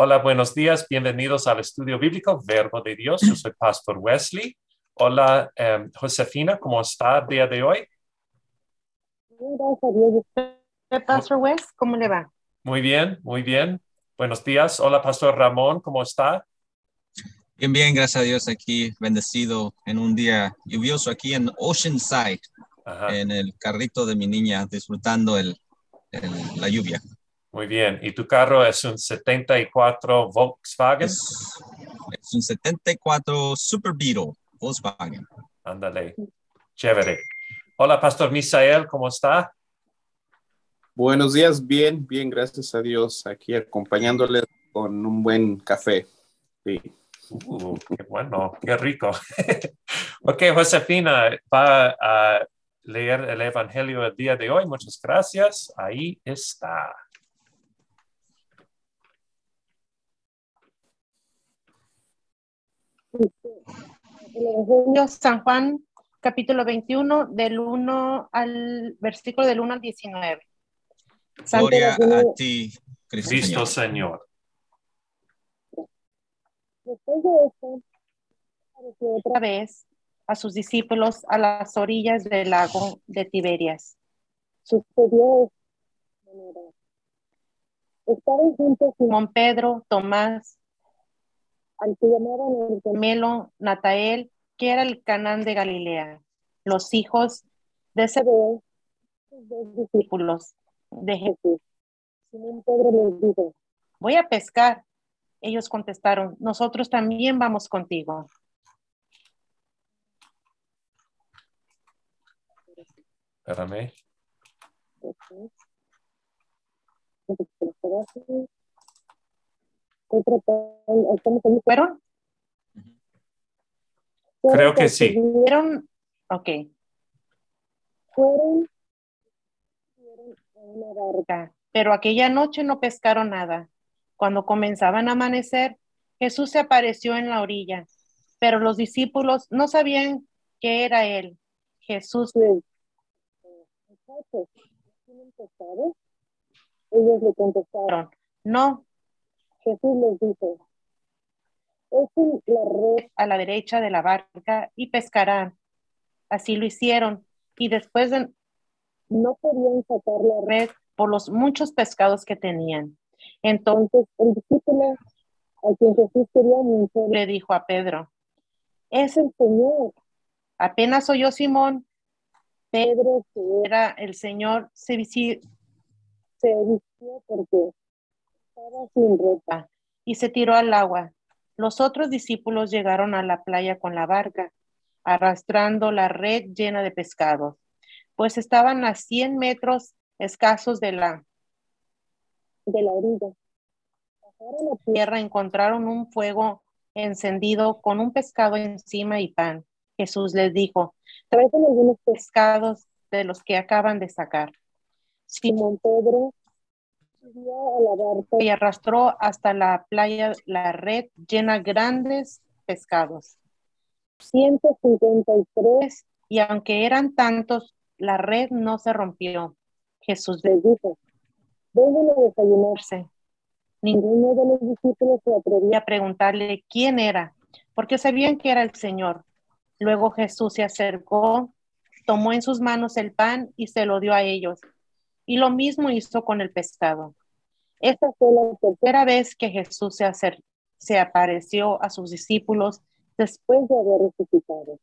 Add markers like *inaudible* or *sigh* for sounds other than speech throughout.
Hola, buenos días. Bienvenidos al estudio bíblico Verbo de Dios. Yo soy Pastor Wesley. Hola, em, Josefina, ¿cómo está el día de hoy? Gracias a Dios. Pastor West, ¿cómo le va? Muy bien, muy bien. Buenos días. Hola, Pastor Ramón, ¿cómo está? Bien, bien, gracias a Dios. Aquí bendecido en un día lluvioso aquí en Oceanside, en el carrito de mi niña, disfrutando el, la lluvia. Muy bien. ¿Y tu carro es un 74 Volkswagen? Es, es un 74 Super Beetle Volkswagen. Ándale. Chévere. Hola, Pastor Misael, ¿cómo está? Buenos días, bien, bien, gracias a Dios. Aquí acompañándole con un buen café. Sí. Uh, qué bueno, qué rico. *laughs* ok, Josefina va a leer el Evangelio el día de hoy. Muchas gracias. Ahí está. Evangelio San Juan, capítulo 21, del 1 al versículo del 1 al 19. Gloria a ti, Cristo, Señor. Después de esto, apareció otra vez a sus discípulos a las orillas del lago de Tiberias. Sucedió de manera. Estaban juntos Simón Pedro, Tomás, al que llamaban el gemelo Natael, que era el Canán de Galilea, los hijos de Zebedeo, dos discípulos de Jesús. Simón Pedro les dijo, voy a pescar. Ellos contestaron, nosotros también vamos contigo. Espérame. ¿Estamos fueron? Creo que sí. Fueron, ok. Fueron, a una barca, pero aquella noche no pescaron nada. Cuando comenzaban a amanecer, Jesús se apareció en la orilla, pero los discípulos no sabían que era él. Jesús les ¿tienen pescado? Ellos le contestaron, no, Jesús les dijo, echen la red a la derecha de la barca y pescarán. Así lo hicieron y después de, no podían sacar la red por los muchos pescados que tenían. Entonces el discípulo a quien Jesús quería mucho le dijo a Pedro, es el Señor. Apenas oyó Simón, Pedro, que era el Señor, se, se vistió porque y se tiró al agua. Los otros discípulos llegaron a la playa con la barca, arrastrando la red llena de pescados, pues estaban a 100 metros escasos de la, de la orilla. Bajaron la tierra, encontraron un fuego encendido con un pescado encima y pan. Jesús les dijo, traen algunos pescados de los que acaban de sacar. Simón Pedro y arrastró hasta la playa la red llena de grandes pescados. 153 y aunque eran tantos, la red no se rompió. Jesús les dijo, vengan a desayunarse. Ninguno de los discípulos se atrevía a preguntarle quién era, porque sabían que era el Señor. Luego Jesús se acercó, tomó en sus manos el pan y se lo dio a ellos y lo mismo hizo con el pescado. Esta fue la tercera vez que Jesús se, se apareció a sus discípulos después de haber resucitado.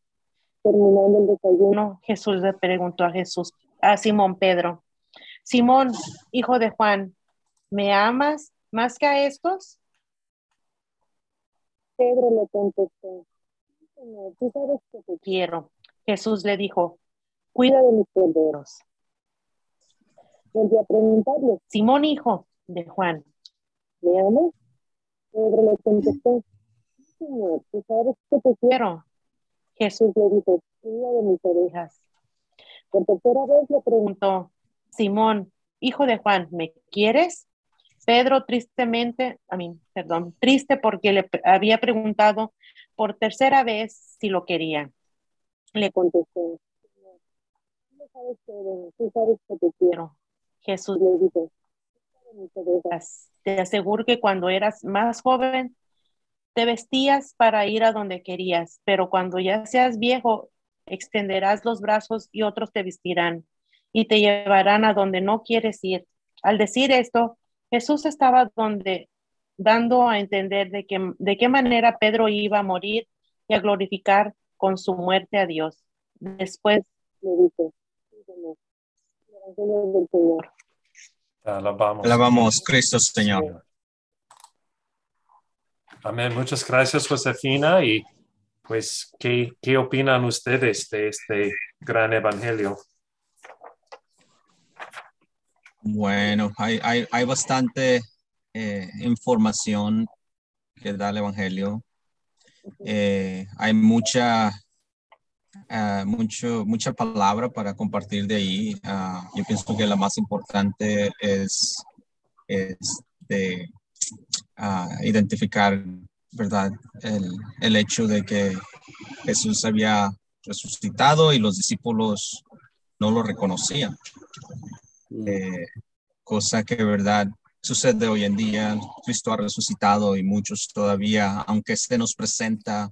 Terminando el desayuno, Jesús le preguntó a Jesús, a Simón Pedro, Simón, hijo de Juan, ¿me amas más que a estos? Pedro le contestó, tú sabes que te quiero. Jesús le dijo, cuida de mis corderos volvió a preguntarle, Simón, hijo de Juan, ¿me amas? Pedro le contestó, Señor, tú sabes que te quiero. Jesús le dijo, cuida de mis orejas. Por tercera vez le preguntó, Simón, hijo de Juan, ¿me quieres? Pedro tristemente, a mí, perdón, triste porque le había preguntado por tercera vez si lo quería. Le contestó, tú sabes tú sabes que te quiero. Jesús le dijo, Te aseguro que cuando eras más joven, te vestías para ir a donde querías, pero cuando ya seas viejo, extenderás los brazos y otros te vestirán y te llevarán a donde no quieres ir. Al decir esto, Jesús estaba donde dando a entender de, que, de qué manera Pedro iba a morir y a glorificar con su muerte a Dios. Después le dice, Alabamos. Alabamos, Cristo Señor. Amén. Muchas gracias, Josefina. Y pues, ¿qué, qué opinan ustedes de este gran evangelio? Bueno, hay, hay, hay bastante eh, información que da el Evangelio. Eh, hay mucha, uh, mucho, mucha palabra para compartir de ahí. Ah, yo pienso que la más importante es, es de ah, identificar, ¿verdad? El, el, hecho de que Jesús había resucitado y los discípulos no lo reconocían. Mm. Eh, cosa que, ¿verdad? sucede hoy en día. Cristo ha resucitado y muchos todavía, aunque se nos presenta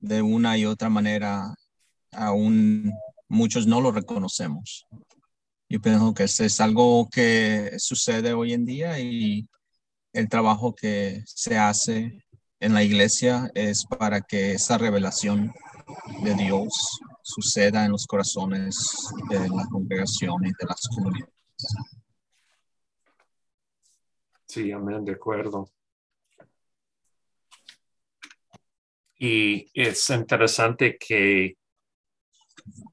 de una y otra manera, aún muchos no lo reconocemos. Yo pienso que eso es algo que sucede hoy en día y el trabajo que se hace en la iglesia es para que esa revelación de Dios suceda en los corazones de la congregación y de las comunidades. Sí, amén, de acuerdo. Y es interesante que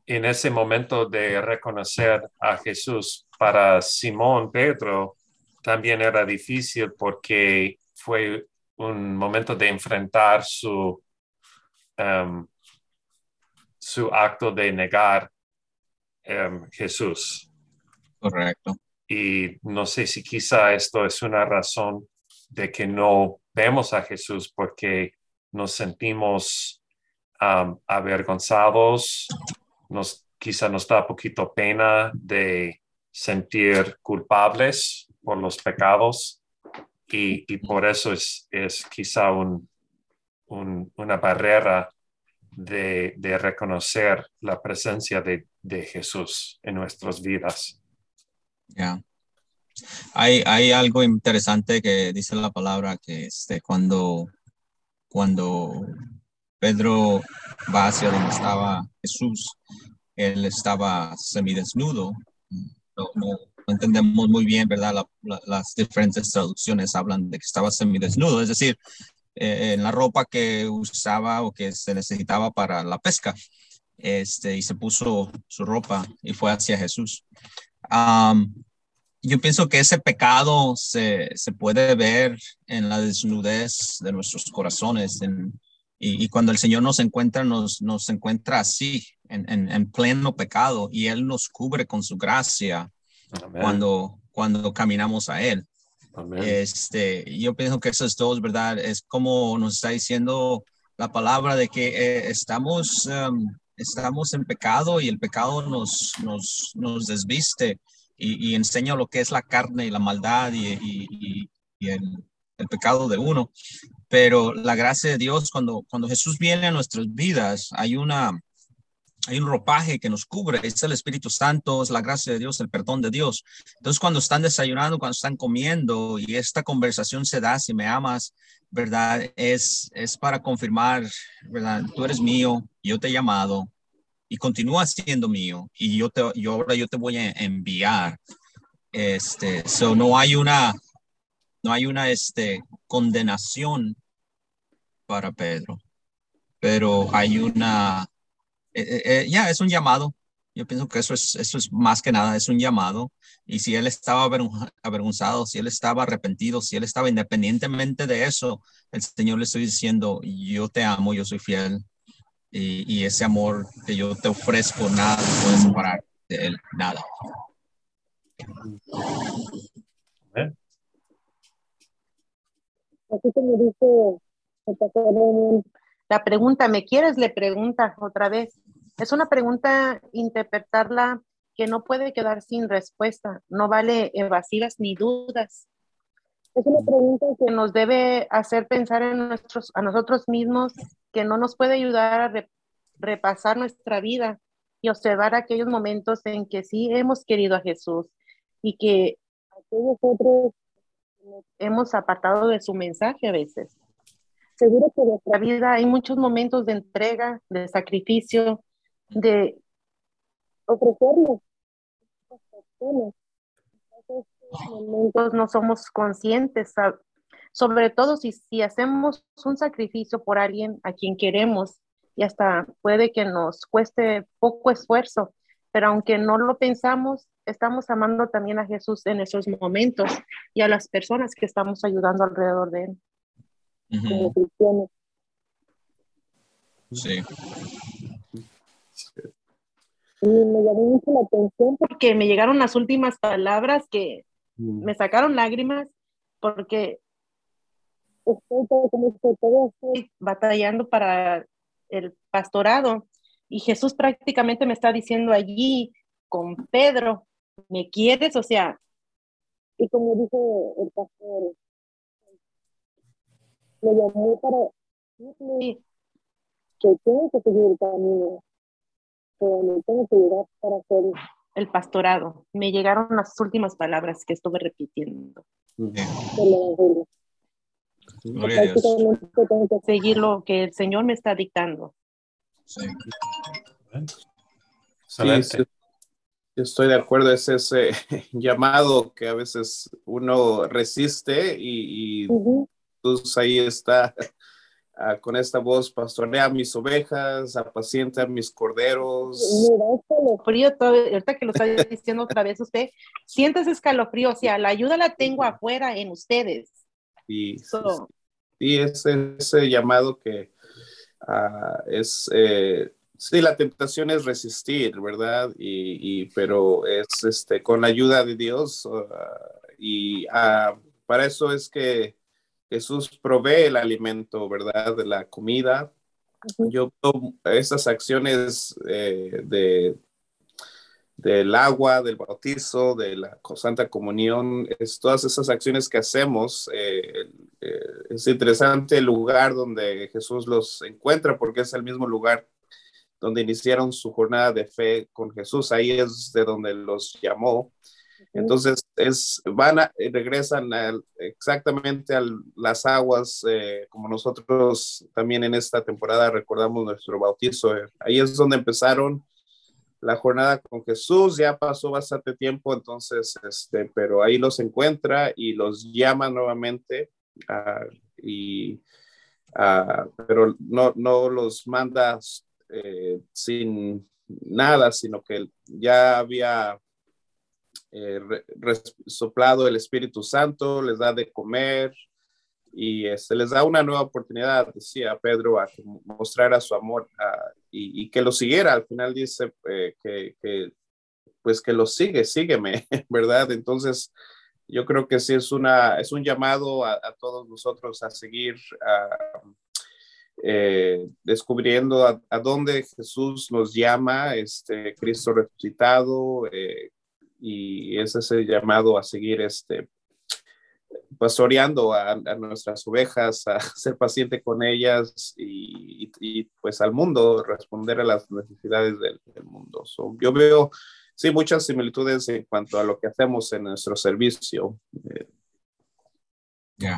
en ese momento de reconocer a Jesús para Simón Pedro también era difícil porque fue un momento de enfrentar su, um, su acto de negar um, Jesús. Correcto. Y no sé si quizá esto es una razón de que no vemos a Jesús porque nos sentimos avergonzados, nos, quizá nos da poquito pena de sentir culpables por los pecados y, por eso es, es quizá un, una barrera de, reconocer la presencia de, de Jesús en nuestras vidas. Ya. Hay, hay algo interesante que dice la palabra que este, cuando, cuando Pedro va hacia donde estaba Jesús, él estaba semidesnudo. No, entendemos muy bien, ¿verdad? las diferentes traducciones hablan de que estaba semidesnudo, es decir, eh, en la ropa que usaba o que se necesitaba para la pesca. Este, y se puso su ropa y fue hacia Jesús yo pienso que ese pecado se, se, puede ver en la desnudez de nuestros corazones y, y, cuando el Señor nos encuentra, nos, nos encuentra así, en, en, pleno pecado y Él nos cubre con su gracia cuando, cuando caminamos a Él. Este, yo pienso que eso es todo, ¿verdad? Es como nos está diciendo la palabra de que eh, estamos, um, estamos en pecado y el pecado nos, nos, nos desviste y, enseña lo que es la carne y la maldad y, el, pecado de uno. Pero la gracia de Dios, cuando, cuando Jesús viene a nuestras vidas, hay una, hay un ropaje que nos cubre, es el Espíritu Santo, es la gracia de Dios, el perdón de Dios. Entonces, cuando están desayunando, cuando están comiendo y esta conversación se da, si me amas, ¿verdad? Es, es para confirmar, ¿verdad? Tú eres mío, yo te he llamado, y continúa siendo mío y yo te yo ahora yo te voy a enviar este so no hay una no hay una este condenación para Pedro pero hay una eh, eh, eh, ya es un llamado. Yo pienso que eso es eso es más que nada es un llamado. Y si él estaba avergonzado si él estaba arrepentido si él estaba independientemente de eso el Señor le estoy diciendo yo te amo yo soy fiel. Y, ese amor que yo te ofrezco, nada puede separar de él, nada. Así como dice la pregunta, ¿me quieres? Le pregunta otra vez. Es una pregunta interpretarla que no puede quedar sin respuesta. No vale evasivas ni dudas. Es una pregunta que nos debe hacer pensar en nuestros, a nosotros mismos, que no nos puede ayudar a repasar nuestra vida y observar aquellos momentos en que sí hemos querido a Jesús y que aquellos otros hemos apartado de su mensaje a veces. Seguro que en nuestra vida hay muchos momentos de entrega, de sacrificio, de ofrecernos momentos no somos conscientes, sobre todo si, si hacemos un sacrificio por alguien a quien queremos y hasta puede que nos cueste poco esfuerzo, pero aunque no lo pensamos, estamos amando también a Jesús en esos momentos y a las personas que estamos ayudando alrededor de él. Como cristianos. Sí. Y me llamó mucho la atención porque me llegaron las últimas palabras que mm. me sacaron lágrimas porque estoy como todo estoy batallando para el pastorado y Jesús prácticamente me está diciendo allí con Pedro, ¿me quieres? O sea, y como dice el pastor, me llamó para que tengo que seguir el camino tengo que llegar para hacer el pastorado. Me llegaron las últimas palabras que estuve repitiendo. Tengo que seguir lo que el Señor me está dictando. Sí. estoy de acuerdo, es ese *laughs* llamado que a veces uno resiste y, y ahí está *laughs* Ah, con esta voz pastorea mis ovejas, apacienta mis corderos. Mira, escalofrío, todo, ahorita que lo está diciendo otra vez usted, sientes escalofrío, o sea, la ayuda la tengo afuera en ustedes. Y, sí, es ese llamado que uh, es, eh, sí, la tentación es resistir, ¿verdad? Y, y, pero es este, con la ayuda de Dios ah, y para eso es que Jesús provee el alimento, ¿verdad? De la comida. Yo veo esas acciones eh, de, del agua, del bautizo, de la Santa Comunión, es, todas esas acciones que hacemos. Eh, eh, es interesante el lugar donde Jesús los encuentra porque es el mismo lugar donde iniciaron su jornada de fe con Jesús. Ahí es de donde los llamó. Entonces, es, van a, eh, regresan exactamente a las aguas, eh, como nosotros también en esta temporada recordamos nuestro bautizo. Ahí es donde empezaron la jornada con Jesús, ya pasó bastante tiempo, entonces, este, pero ahí los encuentra y los llama nuevamente, uh, y, uh, pero no, no los manda eh, sin nada, sino que ya había eh, soplado el Espíritu Santo, les da de comer y se este, les da una nueva oportunidad, decía Pedro, a mostrar a su amor y, que lo siguiera. Al final dice eh, que, pues que lo sigue, sígueme, *laughs* ¿verdad? Entonces, yo creo que sí es, una, es un llamado a, todos nosotros a seguir eh, descubriendo a, dónde Jesús nos llama, este Cristo resucitado, eh, y es ese llamado a seguir este, pastoreando a, nuestras ovejas, a *laughs* ser paciente con ellas y, pues al mundo, responder a las necesidades del, mundo. yo veo, sí, muchas similitudes en cuanto a lo que hacemos en nuestro servicio. Ya.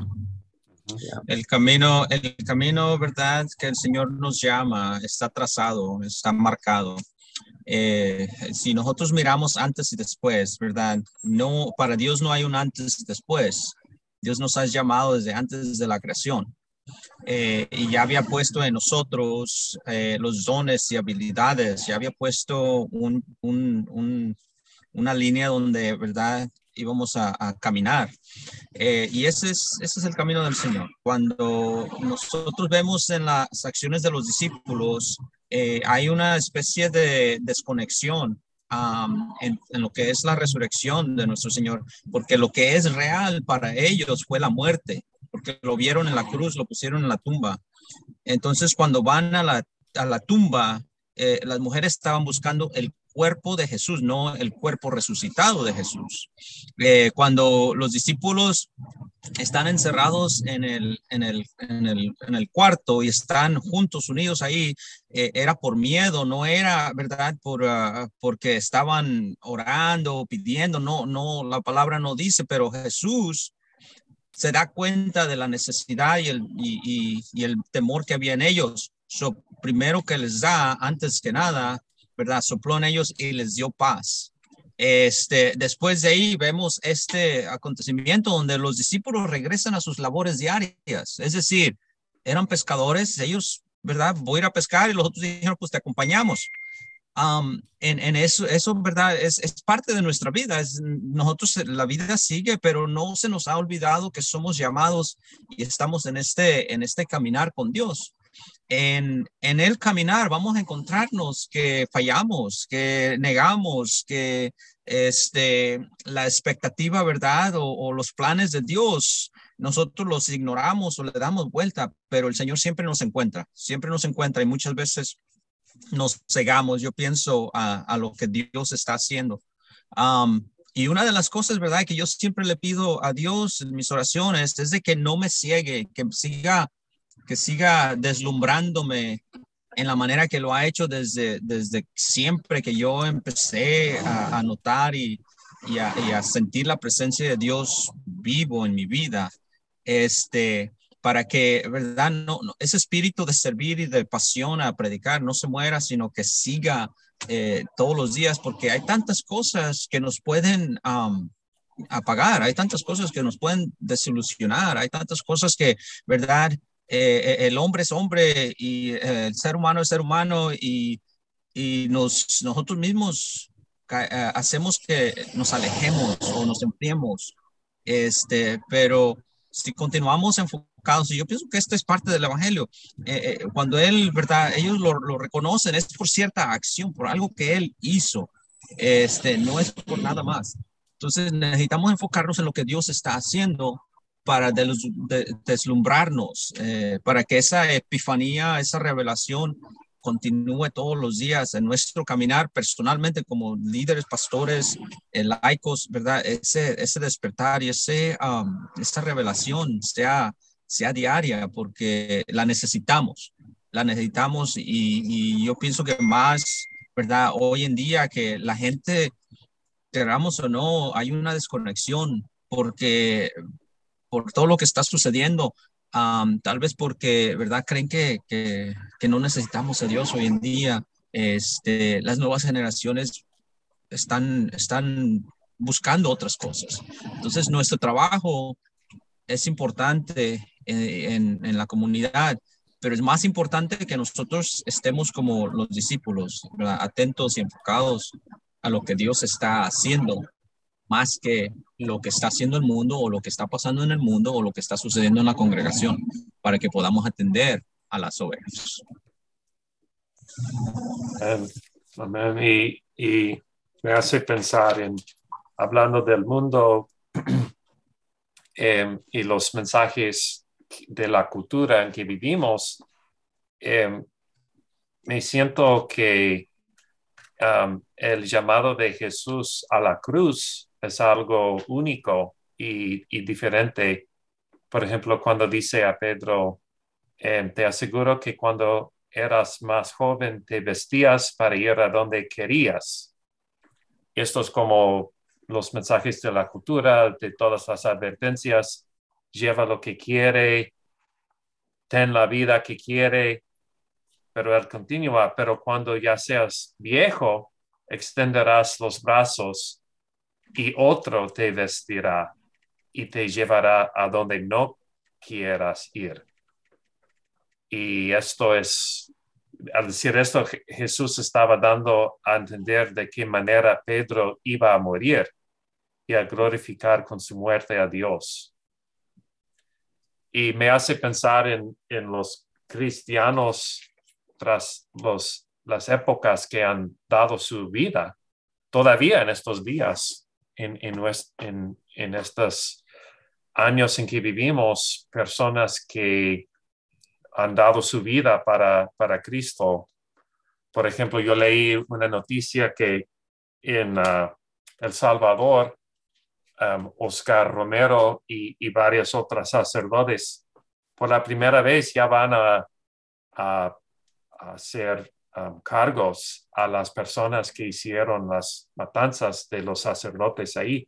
El camino, el camino, ¿verdad? Que el Señor nos llama está trazado, está marcado. Eh, si nosotros miramos antes y después, ¿verdad? No, para Dios no hay un antes y después. Dios nos ha llamado desde antes de la creación. Eh, y ya había puesto en nosotros eh, los dones y habilidades, ya había puesto un, un, una línea donde, ¿verdad? íbamos a, caminar. y ese es, ese es el camino del Señor. Cuando nosotros vemos en las acciones de los discípulos eh, hay una especie de desconexión en, lo que es la resurrección de nuestro Señor, porque lo que es real para ellos fue la muerte, porque lo vieron en la cruz, lo pusieron en la tumba. Entonces, cuando van a la, a la tumba, eh, las mujeres estaban buscando el cuerpo de Jesús, no el cuerpo resucitado de Jesús. Eh, cuando los discípulos están encerrados en el, en el, en el, en el cuarto y están juntos, unidos ahí, eh, era por miedo, no era, ¿verdad? Por, ah, porque estaban orando, pidiendo, no, no, la palabra no dice, pero Jesús se da cuenta de la necesidad y el, y, el temor que había en ellos. Primero que les da, antes que nada, ¿verdad? Sopló en ellos y les dio paz. Este, después de ahí vemos este acontecimiento donde los discípulos regresan a sus labores diarias. Es decir, eran pescadores, ellos, ¿verdad? Voy a ir a pescar y los otros dijeron, pues te acompañamos. Um, en, en, eso, eso, ¿verdad? Es, es parte de nuestra vida. Es, nosotros, la vida sigue, pero no se nos ha olvidado que somos llamados y estamos en este, en este caminar con Dios en, en el caminar vamos a encontrarnos que fallamos, que negamos, que este, la expectativa, ¿verdad? O, los planes de Dios, nosotros los ignoramos o le damos vuelta, pero el Señor siempre nos encuentra, siempre nos encuentra y muchas veces nos cegamos. Yo pienso a, lo que Dios está haciendo. y una de las cosas, ¿verdad? Que yo siempre le pido a Dios en mis oraciones es de que no me ciegue, que siga que siga deslumbrándome en la manera que lo ha hecho desde, desde siempre que yo empecé a, notar y, y, a, sentir la presencia de Dios vivo en mi vida. Este, para que, ¿verdad? No, ese espíritu de servir y de pasión a predicar no se muera, sino que siga eh, todos los días, porque hay tantas cosas que nos pueden apagar, hay tantas cosas que nos pueden desilusionar, hay tantas cosas que, ¿verdad? Eh, eh, el hombre es hombre y eh, el ser humano es ser humano y, y nos, nosotros mismos hacemos que nos alejemos o nos enfriemos. Este, pero si continuamos y yo pienso que esto es parte del evangelio, cuando él, ¿verdad? Ellos lo, lo, reconocen, es por cierta acción, por algo que él hizo, este, no es por nada más. Entonces necesitamos enfocarnos en lo que Dios está haciendo para deslumbrarnos, eh, para que esa epifanía, esa revelación continúe todos los días en nuestro caminar personalmente como líderes, pastores, eh, laicos, ¿verdad? Ese, ese despertar y ese, um, esa revelación sea, sea diaria porque la necesitamos, la necesitamos y, yo pienso que más, ¿verdad? Hoy en día que la gente, queramos o no, hay una desconexión porque por todo lo que está sucediendo, tal vez porque, ¿verdad? Creen que, que, que, no necesitamos a Dios hoy en día. Este, las nuevas generaciones están, están buscando otras cosas. Entonces, nuestro trabajo es importante en, en, la comunidad, pero es más importante que nosotros estemos como los discípulos, atentos y enfocados a lo que Dios está haciendo más que lo que está haciendo el mundo o lo que está pasando en el mundo o lo que está sucediendo en la congregación para que podamos atender a las ovejas. Amén. Y, me hace pensar en, hablando del mundo *clears throat* em, y los mensajes de la cultura en que vivimos, em, me siento que el llamado de Jesús a la cruz es algo único y, diferente. Por ejemplo, cuando dice a Pedro, em, te aseguro que cuando eras más joven te vestías para ir a donde querías. Esto es como los mensajes de la cultura, de todas las advertencias. Lleva lo que quiere, ten la vida que quiere, pero él continúa, pero cuando ya seas viejo, extenderás los brazos y otro te vestirá y te llevará a donde no quieras ir. Y esto es, al decir esto, Jesús estaba dando a entender de qué manera Pedro iba a morir y a glorificar con su muerte a Dios. Y me hace pensar en, los cristianos tras los, las épocas que han dado su vida, todavía en estos días, en, en, en, estos años en que vivimos, personas que han dado su vida para, para Cristo. Por ejemplo, yo leí una noticia que en uh, El Salvador um, Oscar Romero y, y varios otros sacerdotes, por la primera vez ya van a, a, a hacer um, cargos a las personas que hicieron las matanzas de los sacerdotes ahí.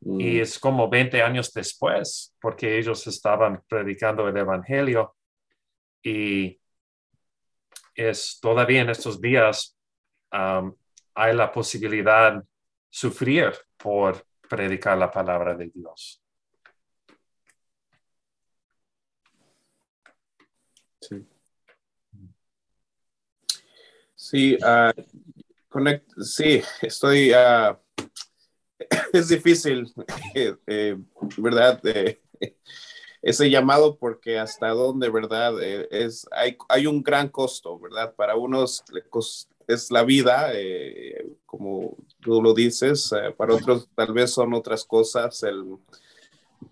Mm. Y es como 20 años después, porque ellos estaban predicando el Evangelio y es todavía en estos días um, hay la posibilidad sufrir por predicar la palabra de Dios. Sí. Sí, conect- sí, estoy, ah, *coughs* es difícil, *laughs* eh, eh, ¿verdad? Eh, *laughs* ese llamado porque hasta dónde, ¿verdad? Es, hay, hay un gran costo, ¿verdad? Para unos le cos- es la vida, eh, como tú lo dices, eh, para otros tal vez son otras cosas, el,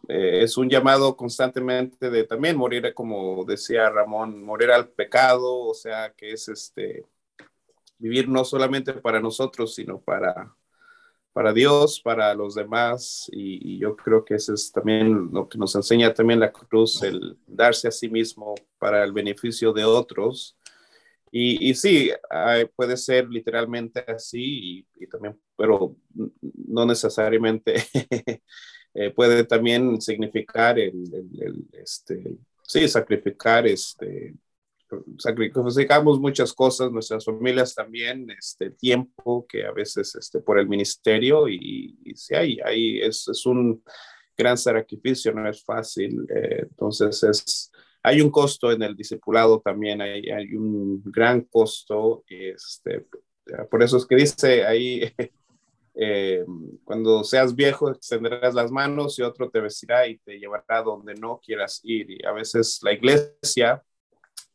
eh, es un llamado constantemente de también morir, como decía Ramón, morir al pecado, o sea, que es este, vivir no solamente para nosotros, sino para, para Dios, para los demás, y, y yo creo que eso es también lo que nos enseña también la cruz, el darse a sí mismo para el beneficio de otros. Y, y sí, puede ser literalmente así, y, también, pero no necesariamente *laughs* eh, puede también significar el, el- este, sí, sacrificar, este, sacrificamos muchas cosas, nuestras familias también, este tiempo que a veces este, por el ministerio y, sí, hay, hay es, es un gran sacrificio, no es fácil, eh, entonces es, hay un costo en el discipulado también, hay, un gran costo, este, por eso es que dice ahí, *laughs* eh, cuando seas viejo extenderás las manos y otro te vestirá y te llevará donde no quieras ir. Y a veces la iglesia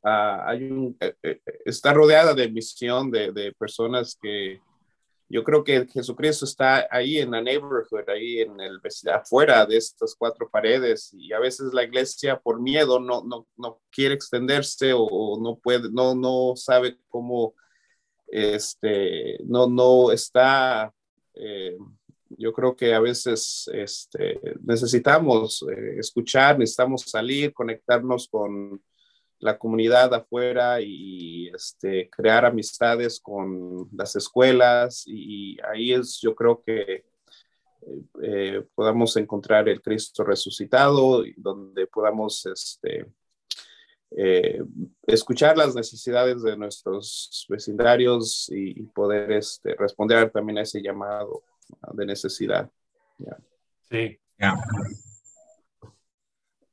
ah, hay un, eh, eh, está rodeada de misión de personas que yo creo que Jesucristo está ahí en la neighborhood, ahí en el afuera de estas cuatro paredes y a veces la iglesia por miedo no, no, no quiere extenderse o, no puede, no, no sabe cómo, este, no, no está eh, yo creo que a veces este, necesitamos eh, escuchar, necesitamos salir, conectarnos con la comunidad afuera y este, crear amistades con las escuelas y, ahí es yo creo que eh, podamos encontrar el Cristo resucitado, donde podamos este, eh, escuchar las necesidades de nuestros vecindarios y, y poder este, responder también a ese llamado de necesidad. Yeah. Sí, Ya.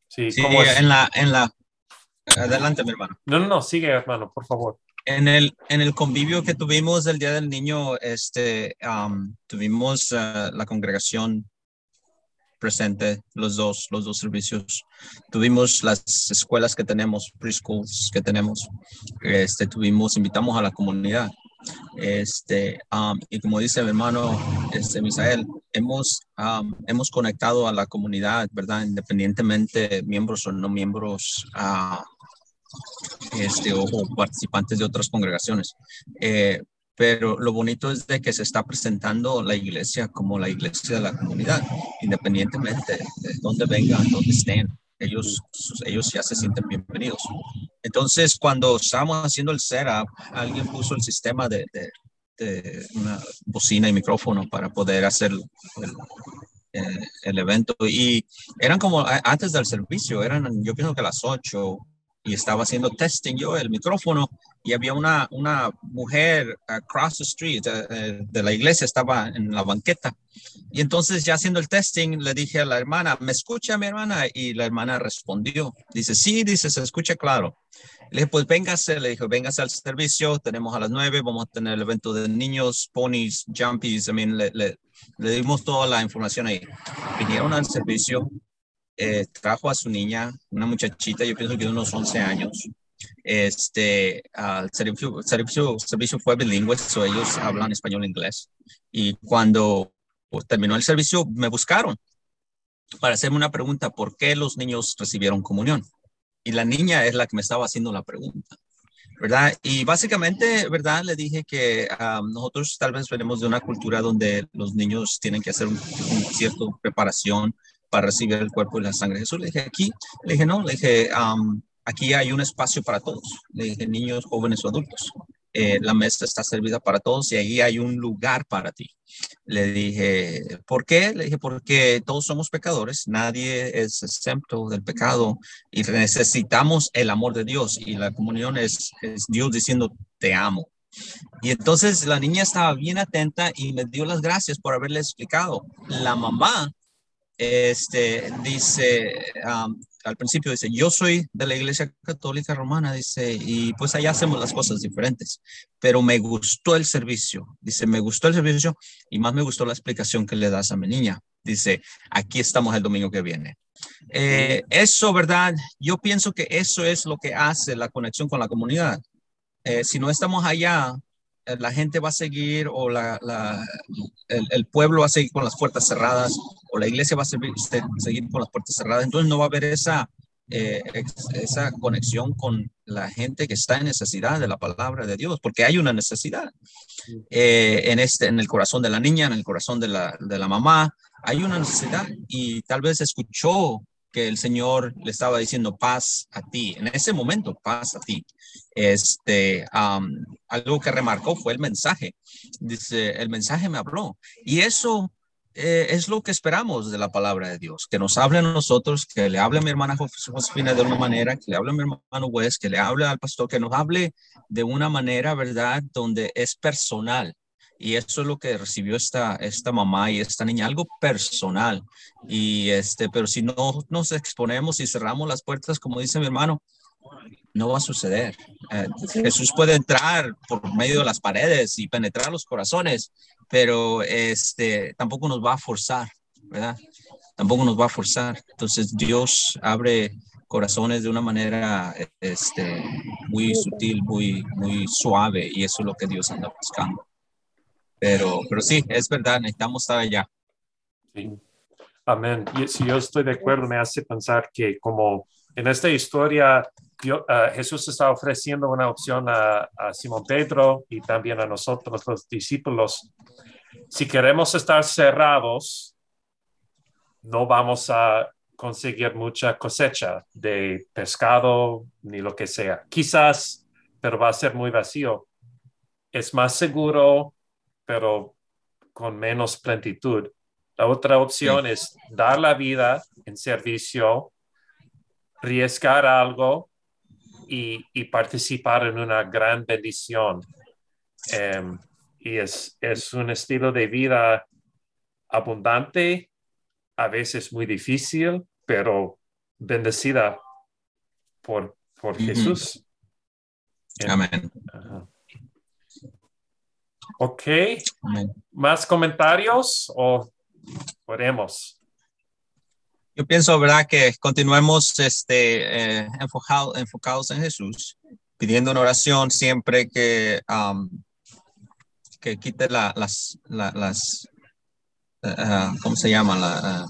sí, Sí, en la, en la, adelante, mi hermano. No, no, no, sigue, hermano, por favor. En el, en el convivio que tuvimos el Día del Niño, este, um, tuvimos uh, la congregación presente, los dos, los dos servicios. Tuvimos las escuelas que tenemos, preschools que tenemos. Este, tuvimos, invitamos a la comunidad. Este, um, y como dice mi hermano, este, Misael, hemos, um, hemos conectado a la comunidad, ¿verdad? Independientemente miembros o no miembros, uh, este, o, participantes de otras congregaciones. Eh, pero lo bonito es de que se está presentando la iglesia como la iglesia de la comunidad, independientemente de dónde vengan, dónde estén. Ellos, ellos ya se sienten bienvenidos. Entonces, cuando estábamos haciendo el setup, alguien puso el sistema de, de, una bocina y micrófono para poder hacer el, el, evento. Y eran como antes del servicio, eran yo pienso que a las 8 y estaba haciendo testing yo el micrófono y había una, una mujer across the street de, de, la iglesia, estaba en la banqueta. Y entonces ya haciendo el testing le dije a la hermana, ¿me escucha mi hermana? Y la hermana respondió, dice, sí, dice, se escucha claro. Le dije, pues véngase, le dije, véngase al servicio, tenemos a las nueve, vamos a tener el evento de niños, ponies, jumpies, I mean, le, le, le dimos toda la información ahí. Vinieron al servicio, eh, trajo a su niña, una muchachita, yo pienso que de unos 11 años. Este, el servicio, servicio, servicio fue bilingüe, so ellos hablan español e inglés. Y cuando terminó el servicio, me buscaron para hacerme una pregunta, ¿por qué los niños recibieron comunión? Y la niña es la que me estaba haciendo la pregunta. ¿verdad? Y básicamente, ¿verdad? Le dije que nosotros tal vez venimos de una cultura donde los niños tienen que hacer una un cierta preparación para recibir el cuerpo y la sangre de Jesús. Le dije, aquí, le dije, no, le dije, aquí hay un espacio para todos. Le dije, niños, jóvenes o adultos. Eh, la mesa está servida para todos y ahí hay un lugar para ti. Le dije, ¿por qué? Le dije, porque todos somos pecadores, nadie es exento del pecado y necesitamos el amor de Dios y la comunión es, es Dios diciendo, te amo. Y entonces la niña estaba bien atenta y me dio las gracias por haberle explicado. La mamá este, dice, al principio dice, yo soy de la Iglesia Católica Romana, dice, y pues allá hacemos las cosas diferentes, pero me gustó el servicio, dice, me gustó el servicio y más me gustó la explicación que le das a mi niña. Dice, aquí estamos el domingo que viene. Eh, eso, ¿verdad? Yo pienso que eso es lo que hace la conexión con la comunidad. Eh, si no estamos allá, la gente va a seguir o la, el, pueblo va a seguir con las puertas cerradas o la iglesia va a seguir, seguir con las puertas cerradas. Entonces no va a haber esa, eh, esa conexión con la gente que está en necesidad de la palabra de Dios, porque hay una necesidad eh, en, este, en el corazón de la niña, en el corazón de la, de la mamá. Hay una necesidad y tal vez escuchó que el Señor le estaba diciendo paz a ti. En ese momento, paz a ti. Este, algo que remarcó fue el mensaje. Dice, el mensaje me habló. Y eso eh, es lo que esperamos de la palabra de Dios, que nos hable a nosotros, que le hable a mi hermana Josefina de una manera, que le hable a mi hermano Wes, que le hable al pastor, que nos hable de una manera, ¿verdad?, donde es personal, y eso es lo que recibió esta, esta mamá y esta niña, algo personal. Y este, pero si no nos exponemos y cerramos las puertas, como dice mi hermano, no va a suceder. Eh, Jesús puede entrar por medio de las paredes y penetrar los corazones, pero este, tampoco nos va a forzar, ¿verdad? Tampoco nos va a forzar. Entonces Dios abre corazones de una manera este, muy sutil, muy, muy suave, y eso es lo que Dios anda buscando. Pero, pero sí, es verdad, necesitamos estar allá. Sí. Amén. Y si yo estoy de acuerdo, me hace pensar que como en esta historia ah, Jesús está ofreciendo una opción a, a, Simón Pedro y también a nosotros, los discípulos. Si queremos estar cerrados, no vamos a conseguir mucha cosecha de pescado ni lo que sea. Quizás, pero va a ser muy vacío. Es más seguro pero con menos plenitud. La otra opción es dar la vida en servicio, arriesgar algo y, participar en una gran bendición. Em, y es, es un estilo de vida abundante, a veces muy difícil, pero bendecida por, por Jesús. Amén. Ok. ¿Más comentarios o podemos? Yo pienso, ¿verdad? Que continuemos este, eh, enfocados en Jesús, pidiendo una oración siempre que, um, que quite las, las eh, ¿cómo se llama? La,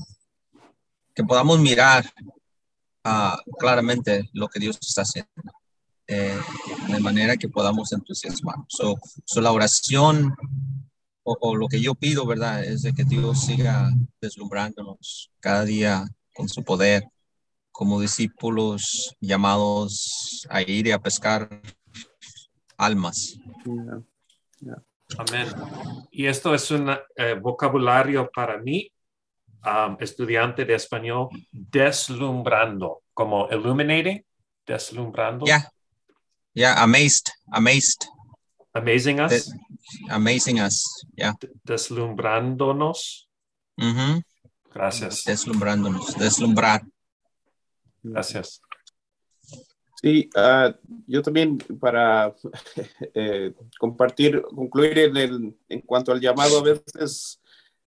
que podamos mirar uh, claramente lo que Dios está haciendo. Eh, de manera que podamos entusiasmarnos. So, la oración o, lo que yo pido, ¿verdad? Es de que Dios siga deslumbrándonos cada día con su poder como discípulos llamados a ir y a pescar almas. Amén. Y esto es un eh, vocabulario para mí, um, estudiante de español, deslumbrando, como illuminating, deslumbrando. Ya, Yeah, amazed, amazed. Amazing us. De amazing us, yeah. Deslumbrándonos. Mm -hmm. Gracias. Deslumbrándonos, deslumbrar. Gracias. Sí, uh, yo también para *laughs* eh, compartir, concluir en, el, en cuanto al llamado, a veces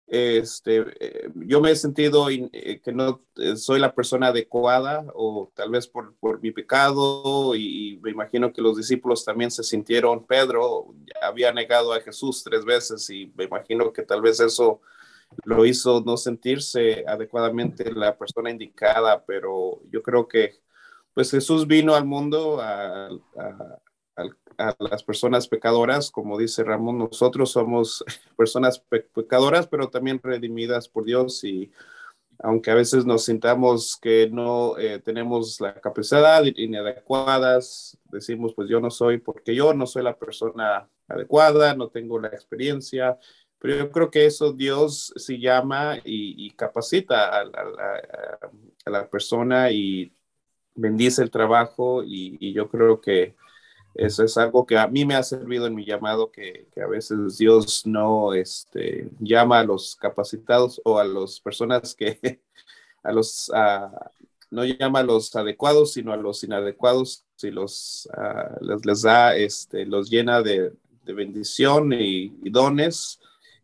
este, eh, yo me he sentido eh, que no eh, soy la persona adecuada o tal vez por, por, mi pecado y me imagino que los discípulos también se sintieron, Pedro había negado a Jesús tres veces y me imagino que tal vez eso lo hizo no sentirse adecuadamente la persona indicada, pero yo creo que pues Jesús vino al mundo a, a las personas pecadoras, como dice Ramón, nosotros somos *laughs* personas pecadoras, pero también redimidas por Dios y aunque a veces nos sintamos que no eh, tenemos la capacidad inadecuadas, decimos, pues yo no soy, porque yo no soy la persona adecuada, no tengo la experiencia, pero yo creo que eso Dios sí llama y, capacita a, la persona y bendice el trabajo y yo creo que eso es algo que a mí me ha servido en mi llamado, que, a veces Dios no este, llama a los capacitados o a las personas que, *laughs* a los, no llama a los adecuados, sino a los inadecuados, y los, les, da, este, los llena de, bendición y, dones.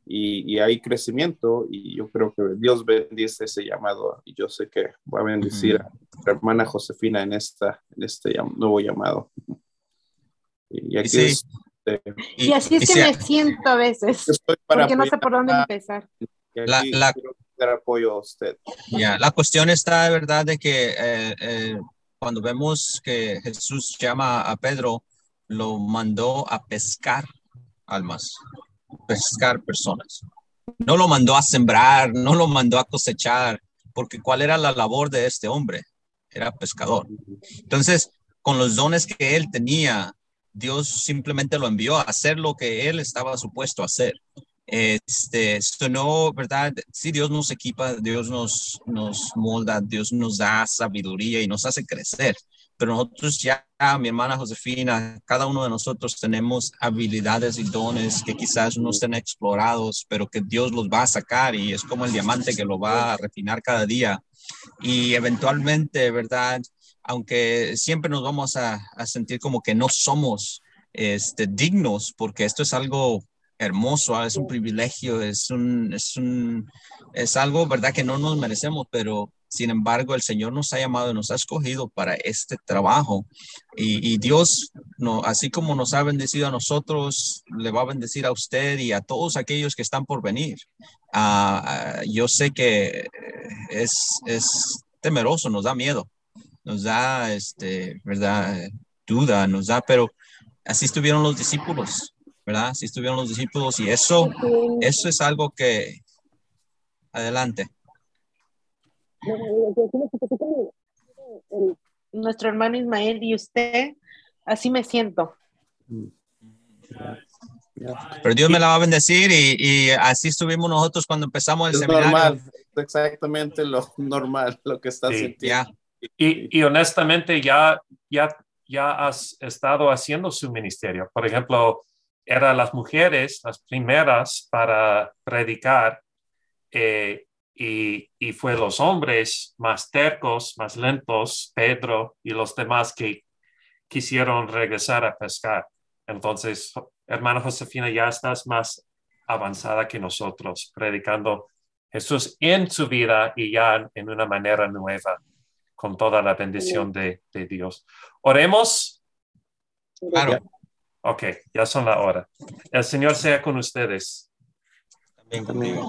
Y, hay crecimiento y yo creo que Dios bendice ese llamado y yo sé que va a bendecir a la hermana Josefina en, esta, en este nuevo llamado. Y, aquí este, y, así es que me siento a veces, porque no sé por dónde empezar. La, la, apoyo a usted. Ya, la cuestión está de verdad de que eh, eh, cuando vemos que Jesús llama a Pedro, lo mandó a pescar almas, pescar personas. No lo mandó a sembrar, no lo mandó a cosechar, porque ¿cuál era la labor de este hombre? Era pescador. Entonces, con los dones que él tenía, Dios simplemente lo envió a hacer lo que él estaba supuesto a hacer. Este, esto no, ¿verdad? Sí, Dios nos equipa, Dios nos, nos molda, Dios nos da sabiduría y nos hace crecer. Pero nosotros ya, mi hermana Josefina, cada uno de nosotros tenemos habilidades y dones que quizás no estén explorados, pero que Dios los va a sacar y es como el diamante que lo va a refinar cada día. Y eventualmente, ¿verdad? Aunque siempre nos vamos a, sentir como que no somos este, dignos, porque esto es algo hermoso, ah, es un privilegio, es, un, es, un, es algo, ¿verdad?, que no nos merecemos, pero sin embargo el Señor nos ha llamado, nos ha escogido para este trabajo y, Dios, no, así como nos ha bendecido a nosotros, le va a bendecir a usted y a todos aquellos que están por venir. Ah, ah, yo sé que es, es temeroso, nos da miedo, nos da, este, ¿verdad? Duda, nos da, pero así estuvieron los discípulos, ¿verdad? Así estuvieron los discípulos y eso, eso es algo que, adelante. Nuestro hermano Ismael y usted, así me siento. Pero Dios me la va a bendecir y, y así estuvimos nosotros cuando empezamos el es seminario. Normal, exactamente lo normal, lo que está sintiendo. Y, honestamente ya, ya, ya has estado haciendo su ministerio. Por ejemplo, eran las mujeres las primeras para predicar eh, y, y, fue los hombres más tercos, más lentos, Pedro y los demás que quisieron regresar a pescar. Entonces, hermano Josefina, ya estás más avanzada que nosotros, predicando Jesús en su vida y ya en una manera nueva con toda la bendición de, Dios. Oremos. Claro. Ok, ya son la hora. El Señor sea con ustedes. También conmigo.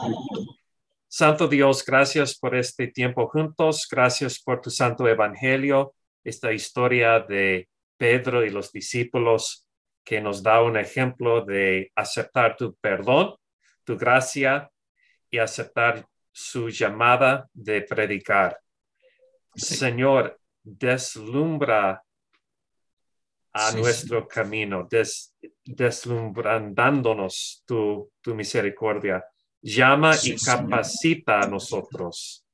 Santo Dios, gracias por este tiempo juntos. Gracias por tu santo evangelio, esta historia de Pedro y los discípulos que nos da un ejemplo de aceptar tu perdón, tu gracia y aceptar su llamada de predicar. Señor, deslumbra a nuestro camino, des, deslumbrándonos tu, tu, misericordia. Llama y capacita a nosotros.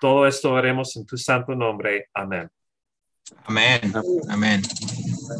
Todo esto haremos en tu santo nombre. Amén. Amén. Amén.